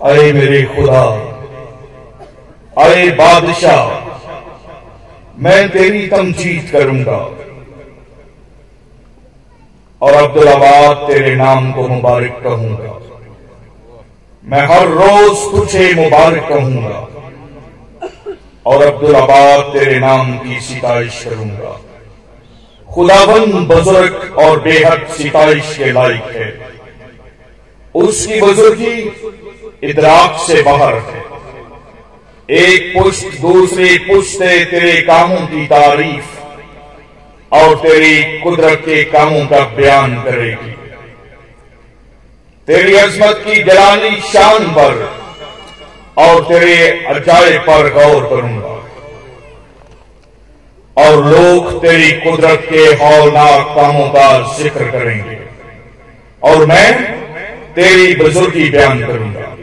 अरे मेरे खुदा, अरे बादशाह, मैं तेरी तमजीद करूँगा। और अब्दुल्लाबाद तेरे नाम को मुबारक कहूँगा। मैं हर रोज तुझे मुबारक कहूँगा। और अब्दुल्लाबाद तेरे नाम की सिताइश करूँगा। खुदाबंद बुज़ुर्ग और बेहद सिताइश के लायक है। उसकी बुजुर्गी इदराक से बाहर है एक पुष्ट दूसरी पुश्ते तेरे कामों की तारीफ़ और तेरी कुदरत के कामों का बयान करेगी। तेरी अजमत की जलानी शान पर और तेरे अजाय पर गौर करूँगा। और लोग तेरी कुदरत के हौलनाक कामों का ज़िक्र करेंगे। और मैं तेरी बुजुर्गी बयान करूँगा।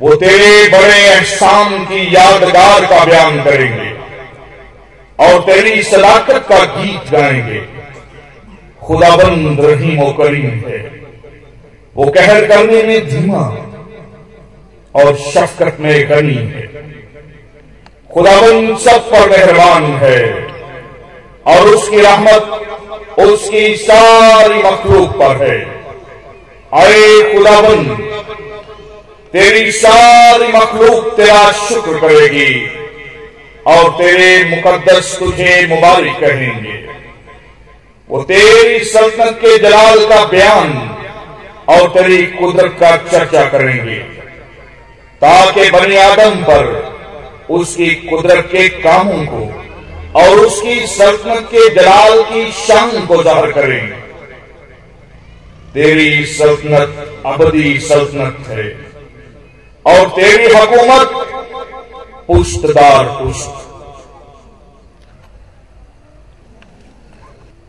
वो तेरे बड़े एहसान की यादगार का बयान करेंगे और तेरी सदाकत का गीत गाएँगे। खुदाबंद रहीम व करीम है। वो कहर करने में धीमा और शफकत में गनी है। खुदाबंद सब पर मेहरबान है और उसकी रहमत उसकी सारी मखलूक पर है। अरे खुदाबंद तेरी सारी मखलूक तेरा शुक्र करेगी, और तेरे मुकद्दस तुझे मुबारक कहेंगे वो तेरी सल्तनत के जलाल का बयान और तेरी कुदरत का चर्चा करेंगे, ताकि बनी आदम पर उसकी कुदरत के कामों को और उसकी सल्तनत के जलाल की शान को ज़ाहिर करेंगे। तेरी सल्तनत अबदी सल्तनत है। और तेरी हुकूमत पुष्टदार पुश्त।